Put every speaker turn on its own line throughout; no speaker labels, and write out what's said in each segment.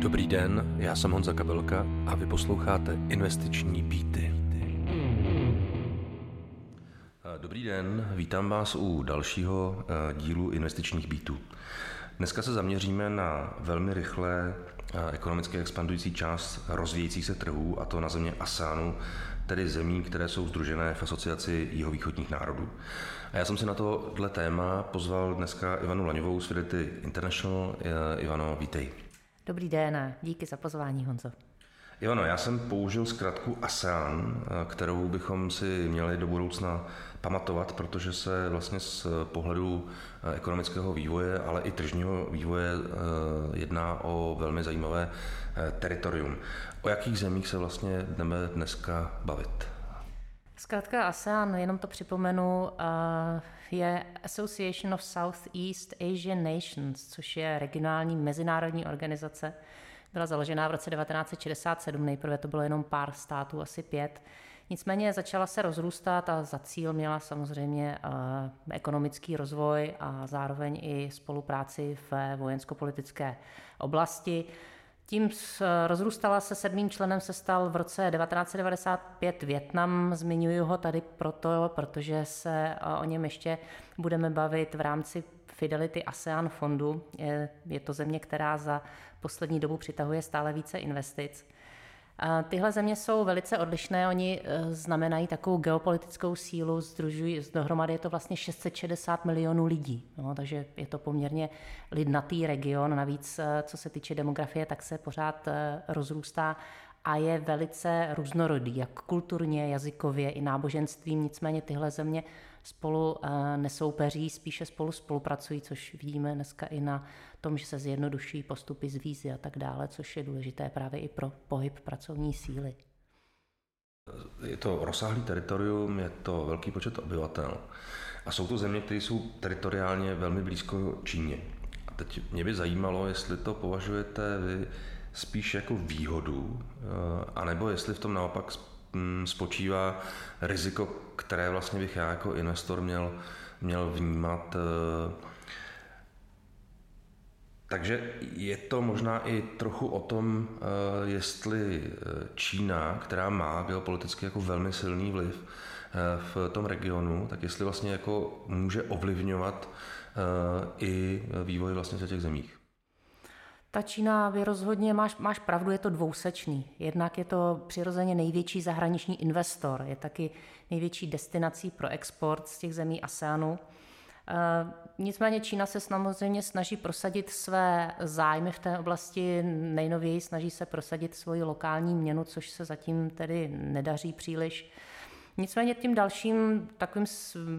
Dobrý den, já jsem Honza Kabelka a vy posloucháte Investiční býty. Dobrý den, vítám vás u dalšího eh, dílu Investičních býtů. Dneska se zaměříme na velmi rychle eh, ekonomicky expandující část rozvíjejících se trhů, a to na země ASEANu, tedy zemí, které jsou združené v asociaci jihovýchodních národů. A já jsem si na tohle téma pozval dneska Ivanu Laňovou z Fidelity International. Eh, Ivano, vítej.
Dobrý den, díky za pozvání, Honzo.
Ivano, já jsem použil zkratku ASEAN, kterou bychom si měli do budoucna pamatovat, protože se vlastně z pohledu eh, ekonomického vývoje, ale i tržního vývoje eh, jedná o velmi zajímavé eh, teritorium. O jakých zemích se vlastně jdeme dneska bavit?
Zkrátka ASEAN, jenom to připomenu, je Association of Southeast Asian Nations, což je regionální mezinárodní organizace. Byla založena v roce 1967, nejprve to bylo jenom pár států, asi pět. Nicméně začala se rozrůstat a za cíl měla samozřejmě ekonomický rozvoj a zároveň i spolupráci v vojensko-politické oblasti. Tím rozrůstala se sedmým členem se stal v roce 1995 Větnam. Zmiňuji ho tady proto, protože se o něm ještě budeme bavit v rámci Fidelity ASEAN fondu. Je, je to země, která za poslední dobu přitahuje stále více investic. Tyhle země jsou velice odlišné, oni e, znamenají takovou geopolitickou sílu, združují, dohromady je to vlastně 660 milionů lidí, no, takže je to poměrně lidnatý region, navíc e, co se týče demografie, tak se pořád e, rozrůstá a je velice různorodý, jak kulturně, jazykově i náboženstvím, nicméně tyhle země spolu eh, nesoupeří, spíše spolu spolupracují, což vidíme dneska i na tom, že se zjednoduší postupy z vízy a tak dále, což je důležité právě i pro pohyb pracovní síly.
Je to rozsáhlý teritorium, je to velký počet obyvatel a jsou to země, které jsou teritoriálně velmi blízko Číně. A teď mě by zajímalo, jestli to považujete vy spíš jako výhodu, eh, anebo jestli v tom naopak spočívá riziko, které vlastně bych já jako investor měl, měl vnímat. Eh. Takže je to možná i trochu o tom, eh, jestli Čína, která má geopoliticky jako velmi silný vliv v tom regionu, tak jestli vlastně jako může ovlivňovat i vývoj vlastně v těch zemích.
Ta Čína, vy rozhodně máš, máš pravdu, je to dvousečný. Jednak je to přirozeně největší zahraniční investor, je taky největší destinací pro export z těch zemí ASEANu. E, nicméně Čína se samozřejmě snaží prosadit své zájmy v té oblasti, nejnověji snaží se prosadit svoji lokální měnu, což se zatím tedy nedaří příliš. Nicméně tím dalším takovým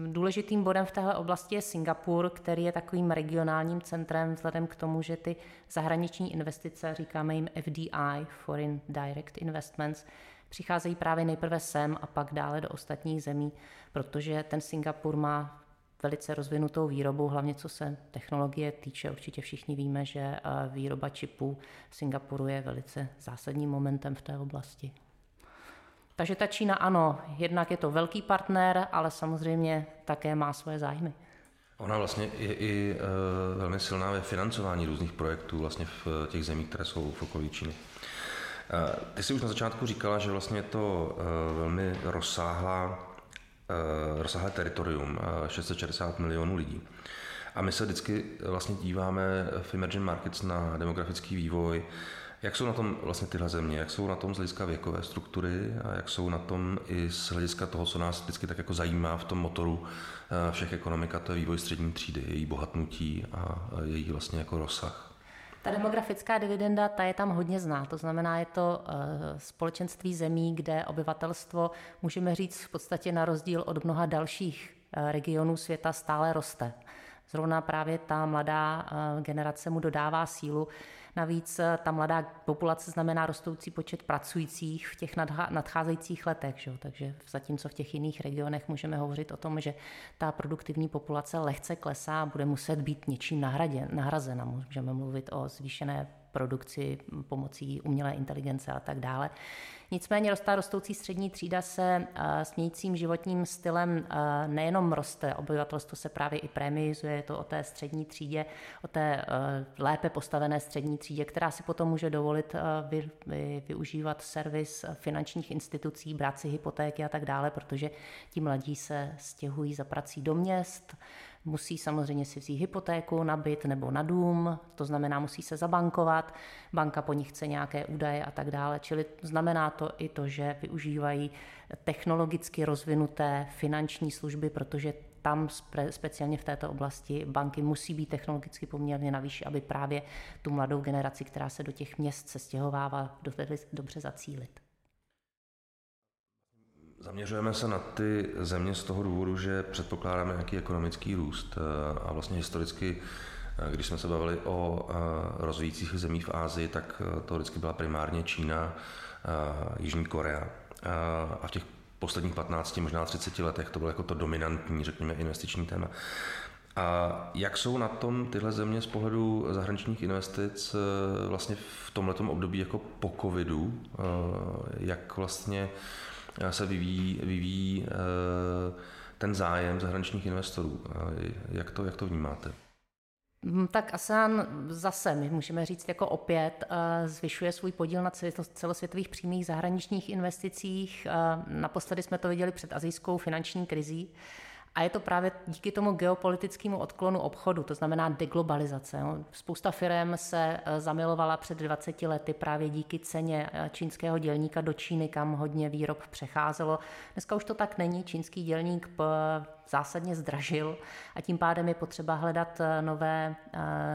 důležitým bodem v téhle oblasti je Singapur, který je takovým regionálním centrem vzhledem k tomu, že ty zahraniční investice, říkáme jim FDI, Foreign Direct Investments, přicházejí právě nejprve sem a pak dále do ostatních zemí, protože ten Singapur má velice rozvinutou výrobu, hlavně co se technologie týče. Určitě všichni víme, že eh, výroba čipů v Singapuru je velice zásadním momentem v té oblasti. Takže ta Čína ano, jednak je to velký partner, ale samozřejmě také má svoje zájmy.
Ona vlastně je i e, velmi silná ve financování různých projektů vlastně v těch zemích, které jsou v okolí Číny. E, ty jsi už na začátku říkala, že vlastně je to e, velmi rozsáhlá, rozsáhlé teritorium, e, 660 milionů lidí. A my se vždycky vlastně díváme v emerging markets na demografický vývoj, jak jsou na tom vlastně tyhle země? Jak jsou na tom z hlediska věkové struktury a jak jsou na tom i z hlediska toho, co nás vždycky tak jako zajímá v tom motoru eh, všech ekonomik, a to je vývoj střední třídy, její bohatnutí a její vlastně jako rozsah?
Ta demografická dividenda, ta je tam hodně zná. To znamená, je to eh, společenství zemí, kde obyvatelstvo, můžeme říct v podstatě na rozdíl od mnoha dalších eh, regionů světa, stále roste. Zrovna právě ta mladá generace mu dodává sílu. Navíc eh, ta mladá populace znamená rostoucí počet pracujících v těch nadcházejících letech. Že? Takže zatímco v těch jiných regionech můžeme hovořit o tom, že ta produktivní populace lehce klesá a bude muset být něčím nahraděn, nahrazena. Můžeme mluvit o zvýšené produkci pomocí umělé inteligence a tak dále. Nicméně rostá rostoucí střední třída se s mějícím životním stylem nejenom roste, obyvatelstvo se právě i prémiizuje, je to o té střední třídě, o té lépe postavené střední třídě, která si potom může dovolit vy, vy, využívat servis finančních institucí, brát si hypotéky a tak dále, protože ti mladí se stěhují za prací do měst, Musí samozřejmě si vzít hypotéku na byt nebo na dům, to znamená, musí se zabankovat, banka po nich chce nějaké údaje a tak dále. Čili znamená to i to, že využívají technologicky rozvinuté finanční služby, protože tam speciálně v této oblasti banky musí být technologicky poměrně na výši, aby právě tu mladou generaci, která se do těch měst se stěhovává, dovedli dobře zacílit.
Zaměřujeme se na ty země z toho důvodu, že předpokládáme nějaký ekonomický růst eh, a vlastně historicky, když jsme se bavili o eh, rozvíjících zemích v Ázii, tak to vždycky byla primárně Čína, Jižní Korea. A v těch posledních 15, možná 30 letech to bylo jako to dominantní, řekněme, investiční téma. A jak jsou na tom tyhle země z pohledu zahraničních investic vlastně v tomto období jako po covidu? Jak vlastně se vyvíjí, vyvíjí eh, ten zájem zahraničních investorů. Jak to, jak to vnímáte?
Hm, tak ASEAN zase, my můžeme říct jako opět, eh, zvyšuje svůj podíl na celosvětových přímých zahraničních investicích. Eh, naposledy jsme to viděli před azijskou finanční krizí. A je to právě díky tomu geopolitickému odklonu obchodu, to znamená deglobalizace. Spousta firm se eh, zamilovala před 20 lety právě díky ceně eh, čínského dělníka do Číny, kam hodně výrob přecházelo. Dneska už to tak není. Čínský dělník zásadně zdražil a tím pádem je potřeba hledat eh, nové,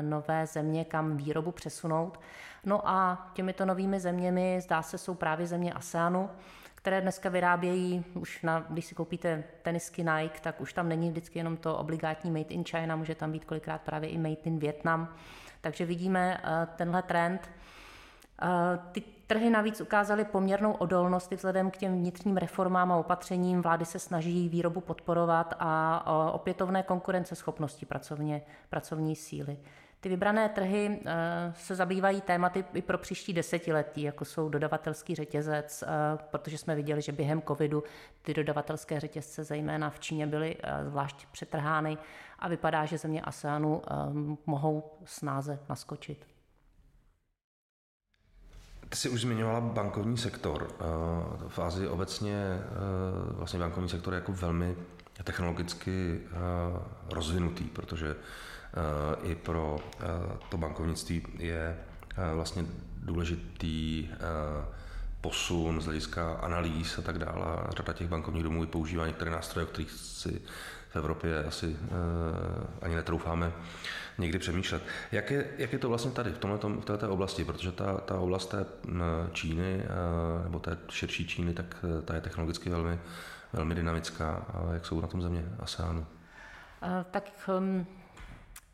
nové země, kam výrobu přesunout. No a těmito novými zeměmi, zdá se, jsou právě země ASEANu, které dneska vyrábějí, už na, když si koupíte tenisky Nike, tak už tam není vždycky jenom to obligátní Made in China, může tam být kolikrát právě i Made in Vietnam. Takže vidíme uh, tenhle trend. Uh, ty trhy navíc ukázaly poměrnou odolnost vzhledem k těm vnitřním reformám a opatřením. Vlády se snaží výrobu podporovat a uh, opětovné konkurenceschopnosti pracovně, pracovní síly. Ty vybrané trhy eh, se zabývají tématy i pro příští desetiletí, jako jsou dodavatelský řetězec, eh, protože jsme viděli, že během covidu ty dodavatelské řetězce, zejména v Číně, byly eh, zvlášť přetrhány a vypadá, že země ASEANu mohou snáze naskočit.
Ty jsi už zmiňovala bankovní sektor. V Ázii obecně vlastně bankovní sektor je jako velmi technologicky rozvinutý, protože i pro to bankovnictví je vlastně důležitý posun z hlediska analýz a tak dále. Řada těch bankovních domů používá některé nástroje, o kterých si v Evropě asi ani netroufáme někdy přemýšlet. Jak je, jak je to vlastně tady, v, tomhle, v této oblasti? Protože ta, ta oblast té Číny, nebo té širší Číny, tak ta je technologicky velmi, velmi dynamická. A jak jsou na tom země ASEANu?
Tak um,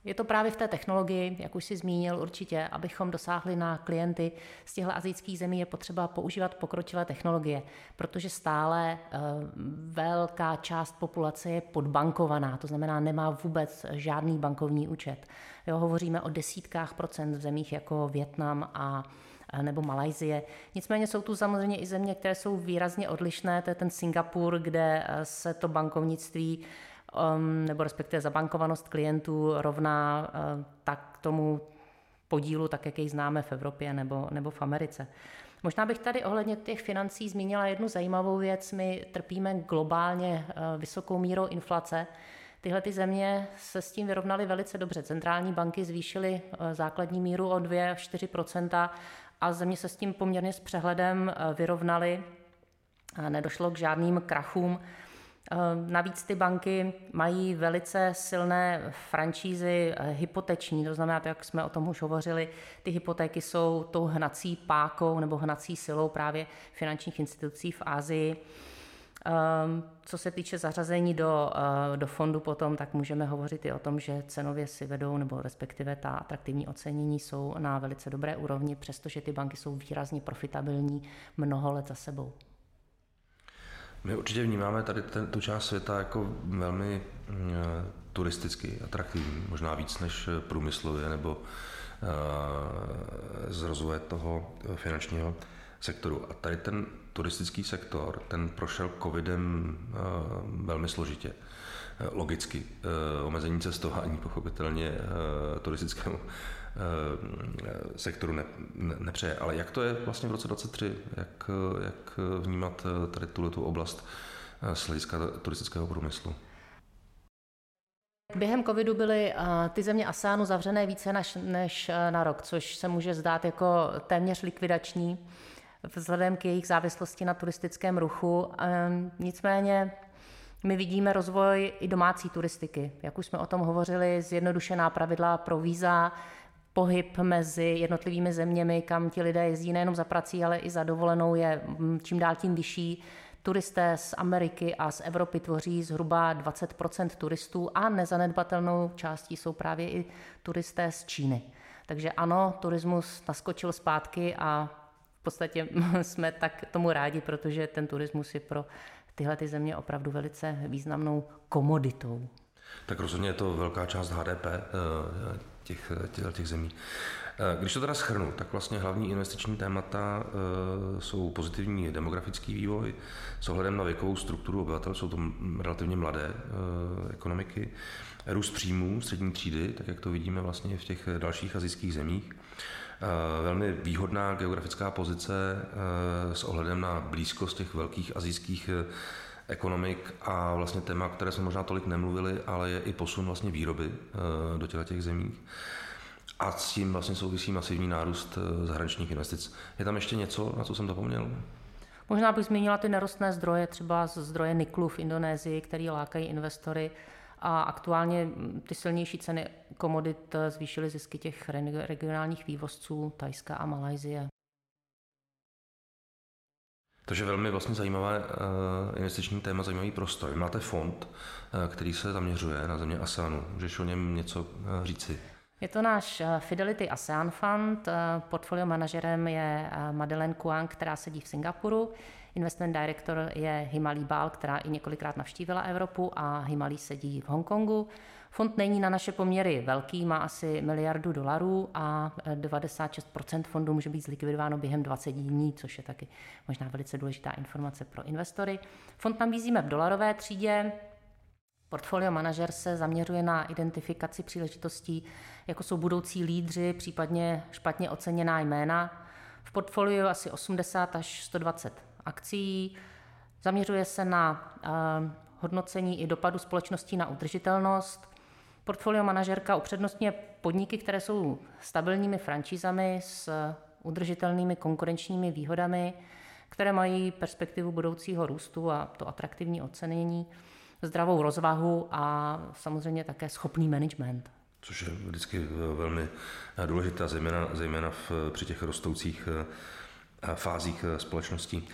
je to právě v té technologii, jak už si zmínil určitě, abychom dosáhli na klienty z těchto azijských zemí, je potřeba používat pokročilé technologie, protože stále uh, velká část populace je podbankovaná, to znamená nemá vůbec žádný bankovní účet. Jo, hovoříme o desítkách procent v zemích jako Větnam a nebo Malajzie. Nicméně jsou tu samozřejmě i země, které jsou výrazně odlišné. To je ten Singapur, kde eh, se to bankovnictví nebo respektive zabankovanost klientů rovná uh, tak tomu podílu, tak jak jej známe v Evropě nebo, nebo v Americe. Možná bych tady ohledně těch financí zmínila jednu zajímavou věc. My trpíme globálně uh, vysokou mírou inflace. Tyhle ty země se s tím vyrovnaly velice dobře. Centrální banky zvýšily uh, základní míru o 2 až 4% a země se s tím poměrně s přehledem vyrovnaly. Nedošlo k žádným krachům. Eh, navíc ty banky mají velice silné franšízy eh, hypoteční, to znamená, jak jsme o tom už hovořili, ty hypotéky jsou tou hnací pákou nebo hnací silou právě finančních institucí v Ázii. Ehm, co se týče zařazení do, eh, do fondu potom, tak můžeme hovořit i o tom, že cenově si vedou, nebo respektive ta atraktivní ocenění jsou na velice dobré úrovni, přestože ty banky jsou výrazně profitabilní mnoho let za sebou.
My určitě vnímáme tady ten, tu část světa jako velmi mm, turisticky atraktivní, možná víc než průmyslově nebo z rozvoje toho finančního sektoru. A tady ten turistický sektor, ten prošel covidem velmi složitě. Logicky. Omezení cestování pochopitelně turistickému sektoru ne, ne, nepřeje. Ale jak to je vlastně v roce 2023? Jak, jak vnímat tady tuhle tu oblast z hlediska turistického průmyslu?
Během covidu byly ty země ASEANu zavřené více než, než na rok, což se může zdát jako téměř likvidační vzhledem k jejich závislosti na turistickém ruchu. Nicméně my vidíme rozvoj i domácí turistiky. Jak už jsme o tom hovořili, zjednodušená pravidla pro víza, pohyb mezi jednotlivými zeměmi, kam ti lidé jezdí nejenom za prací, ale i za dovolenou je čím dál tím vyšší. Turisté z Ameriky a z Evropy tvoří zhruba 20% turistů a nezanedbatelnou částí jsou právě i turisté z Číny. Takže ano, turismus naskočil zpátky a v podstatě jsme tak tomu rádi, protože ten turismus je pro tyhle ty země opravdu velice významnou komoditou.
Tak rozhodně je to velká část HDP eh, těch, těch, těch zemí. Eh, když to teda schrnu, tak vlastně hlavní investiční témata eh, jsou pozitivní demografický vývoj s ohledem na věkovou strukturu obyvatel, jsou to relativně mladé ekonomiky, růst příjmů střední třídy, tak jak to vidíme vlastně v těch dalších azijských zemích, velmi výhodná geografická pozice s ohledem na blízkost těch velkých azijských ekonomik a vlastně téma, které jsme možná tolik nemluvili, ale je i posun vlastně výroby do těchto těch zemích a s tím vlastně souvisí masivní nárůst eh, zahraničních investic. Je tam ještě něco, na co jsem zapomněl?
Možná bych zmínila ty nerostné zdroje, třeba zdroje niklu v Indonésii, který lákají investory a aktuálně mm, ty silnější ceny komodit eh, zvýšily zisky těch regionálních vývozců Tajska a Malajzie.
Takže velmi vlastně zajímavé uh, investiční téma, zajímavý prostor. Máte fond, uh, který se zaměřuje na země ASEANu. Můžeš o něm něco říci?
Je to náš eh, Fidelity ASEAN Fund. Eh, portfolio manažerem je eh, Madeleine Kuang, která sedí v Singapuru. Investment director je Himali Bal, která i několikrát navštívila Evropu a Himali sedí v Hongkongu. Fond není na naše poměry velký, má asi miliardu dolarů a 96% fondu může být zlikvidováno během 20 dní, což je taky možná velice důležitá informace pro investory. Fond nabízíme v dolarové třídě, Portfolio manažer se zaměřuje na identifikaci příležitostí, jako jsou budoucí lídři, případně špatně oceněná jména. V portfoliu asi 80 až 120 akcí. Zaměřuje se na uh, hodnocení i dopadu společností na udržitelnost. Portfolio manažerka upřednostňuje podniky, které jsou stabilními franšízami s udržitelnými konkurenčními výhodami, které mají perspektivu budoucího růstu a to atraktivní ocenění zdravou rozvahu a samozřejmě také schopný management.
Což je vždycky velmi důležité, zejména, zejména v, při těch rostoucích eh, fázích eh, společností.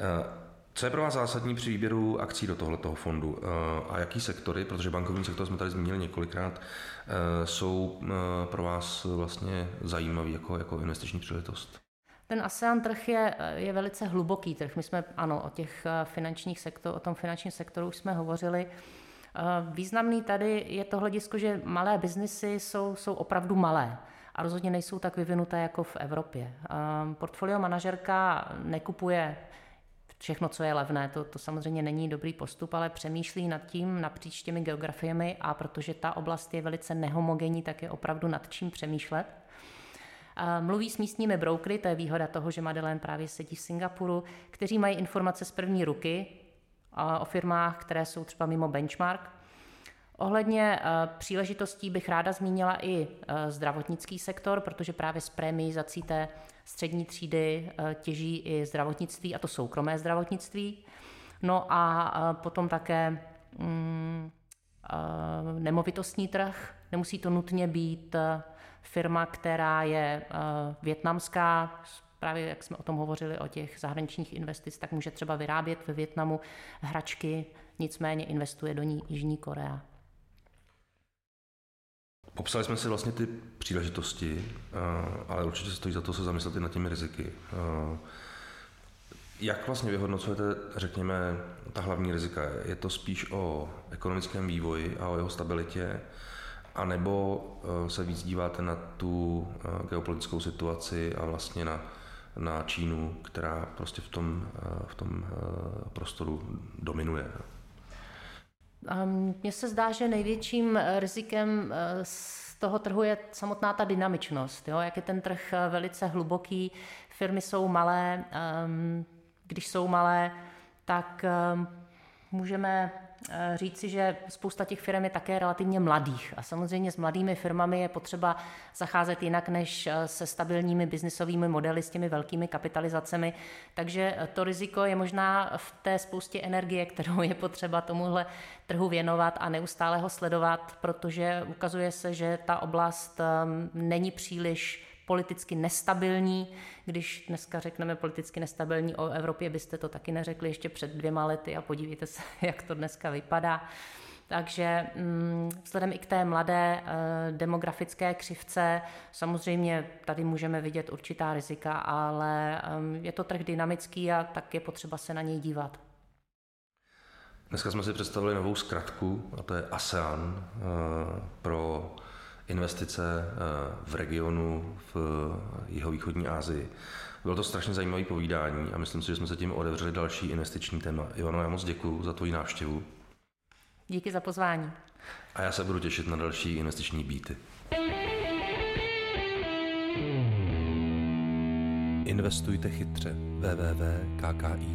Eh, co je pro vás zásadní při výběru akcí do tohoto fondu a jaký sektory, protože bankovní sektor jsme tady zmínili několikrát, jsou pro vás vlastně zajímavý jako, jako investiční příležitost?
Ten ASEAN trh je, je velice hluboký trh. My jsme, ano, o těch eh, finančních sektor, o tom finančním sektoru už jsme hovořili. Eh, významný tady je to hledisko, že malé biznesy jsou, jsou opravdu malé a rozhodně nejsou tak vyvinuté jako v Evropě. Eh, portfolio manažerka nekupuje všechno, co je levné. To, to samozřejmě není dobrý postup, ale přemýšlí nad tím napříč těmi geografiemi a protože ta oblast je velice nehomogenní, tak je opravdu nad čím přemýšlet. Mluví s místními broukry, to je výhoda toho, že Madeleine právě sedí v Singapuru, kteří mají informace z první ruky o firmách, které jsou třeba mimo benchmark. Ohledně příležitostí bych ráda zmínila i zdravotnický sektor, protože právě z prémiizací té střední třídy těží i zdravotnictví, a to soukromé zdravotnictví. No a potom také mm, nemovitostní trh. Nemusí to nutně být firma, která je větnamská, právě jak jsme o tom hovořili, o těch zahraničních investic, tak může třeba vyrábět ve Větnamu hračky, nicméně investuje do ní Jižní Korea.
Popsali jsme si vlastně ty příležitosti, eh, ale určitě stojí za to se zamyslet i nad těmi riziky. Eh, jak vlastně vyhodnocujete, řekněme, ta hlavní rizika? Je to spíš o ekonomickém vývoji a o jeho stabilitě, A nebo se víc díváte na tu geopolitickou situaci a vlastně na, na Čínu, která prostě v tom, v tom prostoru dominuje.
Mně se zdá, že největším rizikem z toho trhu je samotná ta dynamičnost. Jo? Jak je ten trh velice hluboký, firmy jsou malé, když jsou malé, tak můžeme Eh, říci, že spousta těch firm je také relativně mladých. A samozřejmě s mladými firmami je potřeba zacházet jinak než eh, se stabilními biznisovými modely s těmi velkými kapitalizacemi, takže eh, to riziko je možná v té spoustě energie, kterou je potřeba tomuhle trhu věnovat a neustále ho sledovat, protože ukazuje se, že ta oblast není příliš politicky nestabilní. Když dneska řekneme politicky nestabilní o Evropě, byste to taky neřekli ještě před dvěma lety a podívejte se, jak to dneska vypadá. Takže mm, vzhledem i k té mladé eh, demografické křivce, samozřejmě tady můžeme vidět určitá rizika, ale je to trh dynamický a tak je potřeba se na něj dívat.
Dneska jsme si představili novou zkratku, a to je ASEAN eh, pro investice eh, v regionu v jihovýchodní Asii. Bylo to strašně zajímavé povídání a myslím si, že jsme se tím otevřeli další investiční téma. Ivano, já moc děkuji za tvoji návštěvu.
Díky za pozvání.
A já se budu těšit na další investiční býty. Investujte chytře. www.kkip.cz